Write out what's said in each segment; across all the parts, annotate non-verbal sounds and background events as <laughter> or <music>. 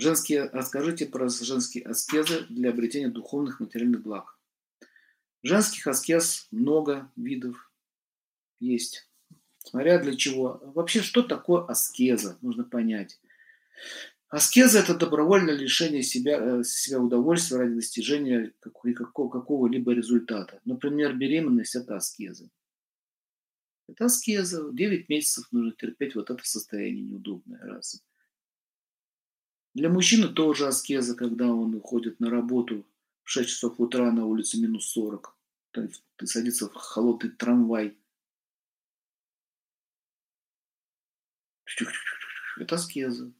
Женские, расскажите про женские аскезы для обретения духовных материальных благ. Женских аскез много видов есть. Смотря для чего. Вообще, что такое аскеза, нужно понять. Аскеза – это добровольное лишение себя, э, себя удовольствия ради достижения какого-либо результата. Например, беременность – это аскеза. Это аскеза. 9 месяцев нужно терпеть вот это состояние неудобное. Раз. Для мужчины тоже аскеза, когда он уходит на работу в 6 часов утра на улице минус 40. Ты садится в холодный трамвай. Это аскеза.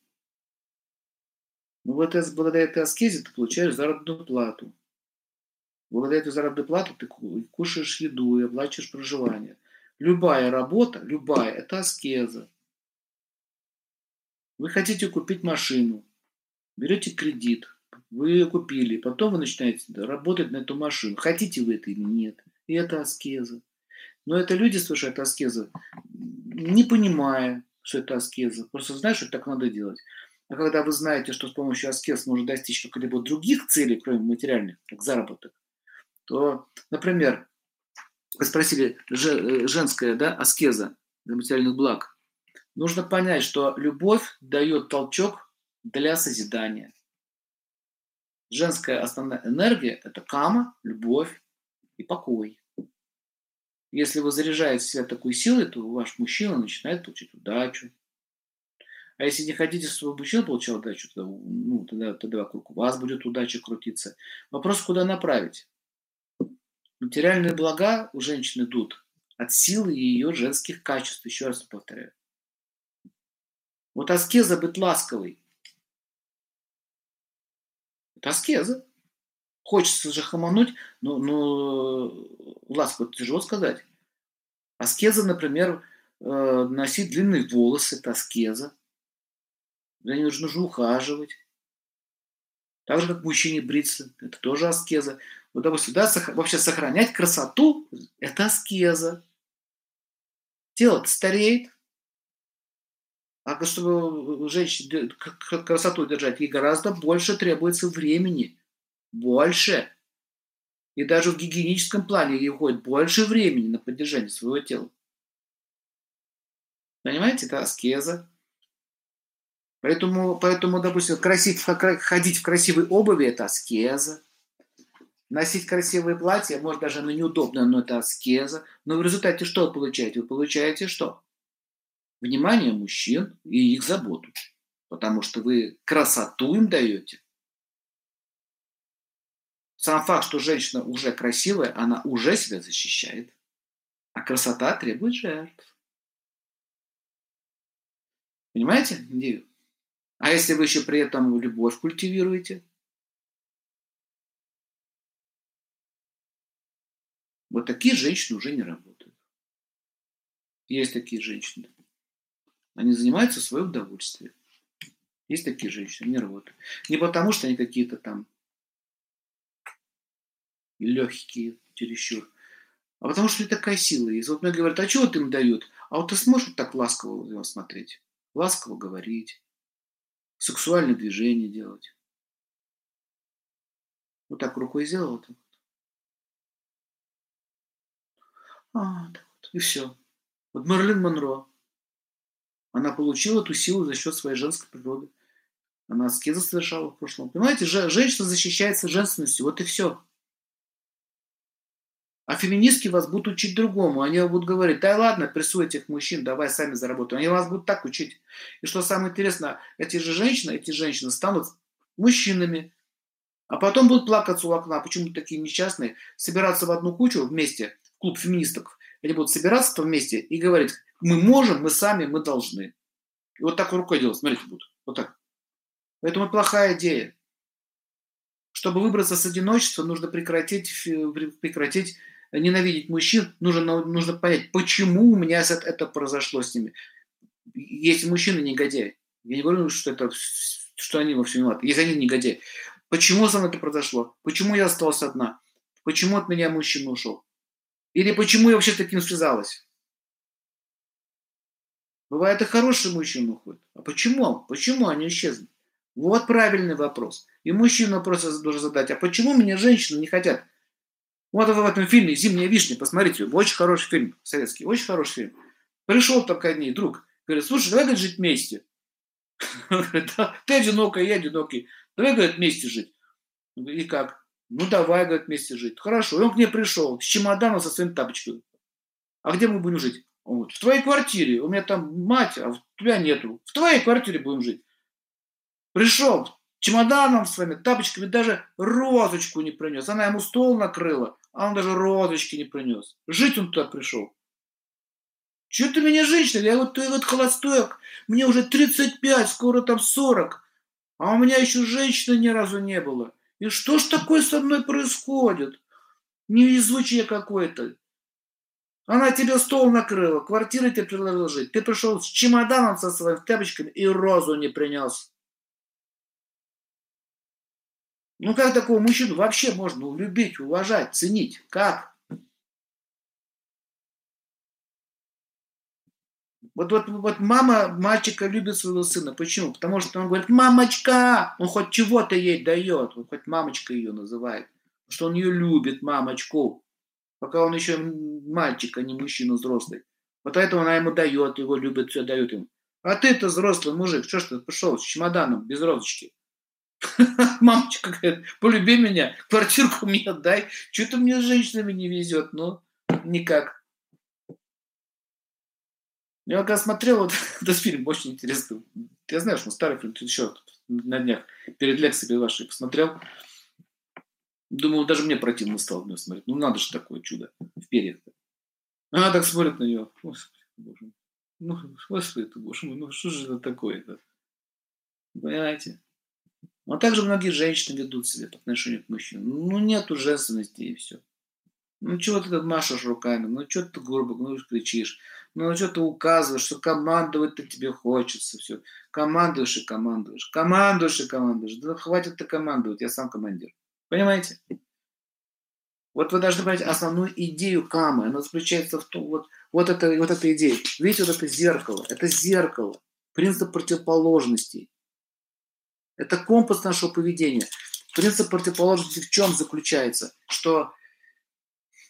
Но вот благодаря этой аскезе ты получаешь заработную плату. Благодаря этой заработной плате ты кушаешь еду и оплачиваешь проживание. Любая работа, любая, это аскеза. Вы хотите купить машину, берете кредит, вы ее купили, потом вы начинаете работать на эту машину. Хотите вы это или нет. И это аскеза. Но это люди совершают аскезы, не понимая, что это аскеза. Просто знаешь, что так надо делать. А когда вы знаете, что с помощью аскез можно достичь каких-либо других целей, кроме материальных, как заработок, то, например, вы спросили, э, женская да, аскеза для материальных благ. Нужно понять, что любовь дает толчок для созидания. Женская основная энергия – это кама, любовь и покой. Если вы заряжаете себя такой силой, то ваш мужчина начинает получать удачу, а если не хотите, чтобы мужчина получал удачу, тогда, ну, тогда, тогда вокруг вас будет удача крутиться. Вопрос, куда направить? Материальные блага у женщины идут от силы ее женских качеств, еще раз повторяю. Вот аскеза быть ласковой. Это аскеза. Хочется же хамануть, но, но ласково тяжело сказать. Аскеза, например, э, носить длинные волосы, это аскеза. За ней нужно же ухаживать. Так же, как мужчине бриться. Это тоже аскеза. Вот, допустим, да, вообще сохранять красоту – это аскеза. Тело стареет. А чтобы женщине красоту держать, ей гораздо больше требуется времени. Больше. И даже в гигиеническом плане ей уходит больше времени на поддержание своего тела. Понимаете, это аскеза. Поэтому, поэтому допустим, красить, ходить в красивой обуви – это аскеза. Носить красивые платья, может, даже оно неудобно, но это аскеза. Но в результате что вы получаете? Вы получаете что? Внимание мужчин и их заботу. Потому что вы красоту им даете. Сам факт, что женщина уже красивая, она уже себя защищает. А красота требует жертв. Понимаете идею? А если вы еще при этом любовь культивируете? Вот такие женщины уже не работают. Есть такие женщины. Они занимаются своим удовольствием. Есть такие женщины, не работают. Не потому, что они какие-то там легкие, чересчур, а потому что такая сила есть. Вот мне говорят, а что вот им дают? А вот ты сможешь так ласково его смотреть? Ласково говорить, сексуальные движения делать. Вот так рукой сделал, вот. А, так вот. И все. Вот Мерлин Монро. Она получила эту силу за счет своей женской природы. Она аскеза совершала в прошлом. Понимаете, женщина защищается женственностью. Вот и все. А феминистки вас будут учить другому. Они будут говорить, да ладно, прессуй этих мужчин, давай сами заработаем. Они вас будут так учить. И что самое интересное, эти же женщины, эти женщины станут мужчинами, а потом будут плакаться у окна. Почему такие несчастные? Собираться в одну кучу вместе, в клуб феминисток. Они будут собираться вместе и говорить, мы можем, мы сами, мы должны. И вот так рукой делать, смотрите, будут. Вот так. Поэтому плохая идея. Чтобы выбраться с одиночества, нужно прекратить, прекратить ненавидеть мужчин, нужно, нужно понять, почему у меня это произошло с ними. Есть мужчины негодяи. Я не говорю, что, это, что они во всем виноваты. Если они негодяи. Почему со мной это произошло? Почему я осталась одна? Почему от меня мужчина ушел? Или почему я вообще таким связалась? Бывает и хорошие мужчины уходят. А почему? Почему они исчезли? Вот правильный вопрос. И мужчина просто должен задать, а почему меня женщины не хотят? Вот в этом фильме «Зимняя вишня», посмотрите, очень хороший фильм, советский, очень хороший фильм. Пришел только ней друг, говорит, слушай, давай жить вместе. <laughs> Ты одинокая, я одинокий. Давай, говорит, вместе жить. И как? Ну, давай, говорит, вместе жить. Хорошо. И он к ней пришел с чемоданом со своими тапочками. А где мы будем жить? Говорит, в твоей квартире. У меня там мать, а у тебя нету. В твоей квартире будем жить. Пришел чемоданом своими тапочками, даже розочку не принес. Она ему стол накрыла, а он даже розочки не принес. Жить он туда пришел. Чего ты меня женщина? Я вот, ты вот холостой, мне уже 35, скоро там 40. А у меня еще женщины ни разу не было. И что ж такое со мной происходит? Невезучее какое-то. Она тебе стол накрыла, квартиру тебе предложила. Ты пришел с чемоданом со своими тапочками и розу не принес. Ну как такого мужчину вообще можно любить, уважать, ценить? Как? Вот, вот, вот мама мальчика любит своего сына. Почему? Потому что он говорит, мамочка, он хоть чего-то ей дает, он хоть мамочка ее называет. Что он ее любит, мамочку. Пока он еще мальчик, а не мужчина взрослый. Вот поэтому она ему дает, его любит, все дает ему. А ты-то взрослый мужик, что ж ты пошел с чемоданом без розочки? <laughs> Мамочка говорит, полюби меня, квартирку мне отдай. Что-то мне с женщинами не везет, ну, никак. Я когда смотрел вот <laughs> этот фильм, очень интересный. Я знаю, что старый фильм, тут еще на днях перед лекцией вашей посмотрел. Думал, даже мне противно стало на смотреть. Ну, надо же такое чудо в перьях-то. Она так смотрит на нее. Господи, боже мой. Ну, господи ты, боже мой, ну что же это такое-то? Понимаете? Но также многие женщины ведут себя по отношению к мужчинам. Ну, нету женственности и все. Ну, чего ты тут машешь руками? Ну, что ты грубо ну, кричишь? Ну, что ты указываешь, что командовать-то тебе хочется. Все. Командуешь и командуешь. Командуешь и командуешь. Да хватит ты командовать, я сам командир. Понимаете? Вот вы должны понять основную идею камы. Она заключается в том, вот, вот, это, вот эта идея. Видите, вот это зеркало. Это зеркало. Принцип противоположностей. Это компас нашего поведения. Принцип противоположности в чем заключается? Что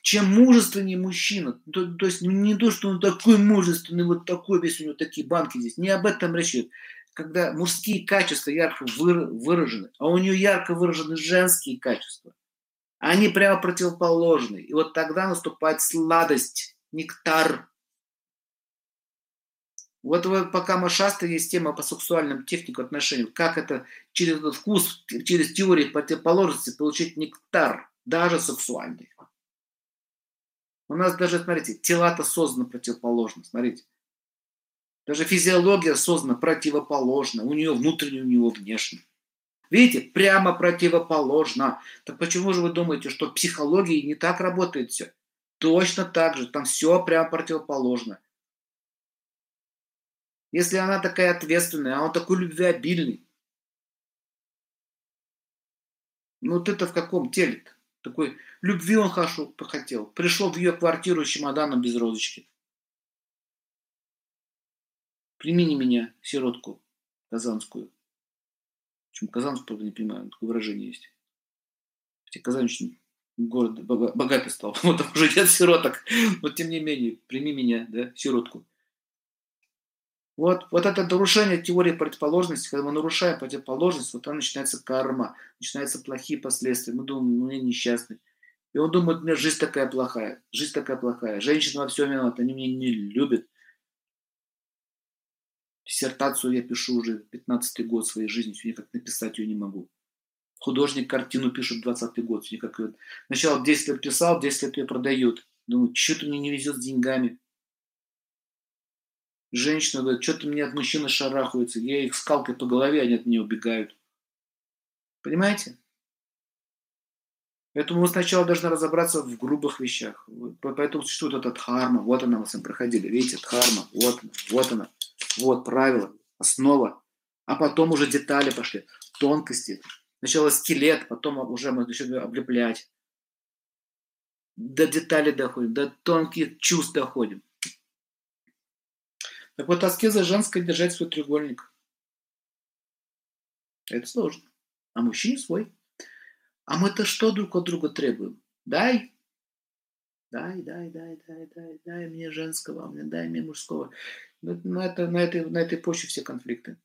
чем мужественнее мужчина, то, то есть не то, что он такой мужественный, вот такой весь у него такие банки здесь, не об этом речь идет. Когда мужские качества ярко выражены, а у нее ярко выражены женские качества, они прямо противоположны. И вот тогда наступает сладость, нектар. Вот, вот пока мы шастаем, есть тема по сексуальным техникам отношений. Как это через этот вкус, через теорию противоположности получить нектар, даже сексуальный. У нас даже, смотрите, тела-то созданы противоположно, смотрите. Даже физиология создана противоположно. У нее внутренне, у него внешне. Видите, прямо противоположно. Так почему же вы думаете, что в психологии не так работает все? Точно так же. Там все прямо противоположно. Если она такая ответственная, а он такой любвеобильный, ну ты-то в каком теле-то? Такой любви он хорошо хотел. Пришел в ее квартиру с чемоданом без розочки. Примини меня, сиротку казанскую. Почему казанскую, правда, не понимаю, такое выражение есть. Хотя Казань очень город богатый стал. <laughs> Вот там уже нет сироток. Но тем не менее, прими меня, да, сиротку. Вот, вот это нарушение теории противоположности, когда мы нарушаем противоположность, вот там начинается карма, начинаются плохие последствия. Мы думаем, ну я несчастный. И он думает, у меня жизнь такая плохая, жизнь такая плохая, женщина во всем виновата, они меня не любят. Диссертацию я пишу уже 15-й год своей жизни, все никак написать ее не могу. Художник картину пишет 20-й год, все никак ее... Сначала 10 лет писал, 10 лет ее продают. Думаю, что-то мне не везет с деньгами. Женщина говорит, что-то мне от мужчины шарахаются. Я их скалкой по голове, они от меня убегают. Понимаете? Поэтому мы сначала должны разобраться в грубых вещах. Поэтому существует эта дхарма. Вот она, мы с вами проходили. Видите, дхарма. Вот вот она. Вот правило, основа. А потом уже детали пошли, тонкости. Сначала скелет, потом уже мы начнем облеплять. До деталей доходим, до тонких чувств доходим. Так вот, аскеза женская держать свой треугольник. Это сложно. А мужчине свой. А мы-то что друг от друга требуем? Дай, дай, дай, дай, дай, дай, дай мне женского, дай мне мужского. На, это, на, этой, на этой почве все конфликты.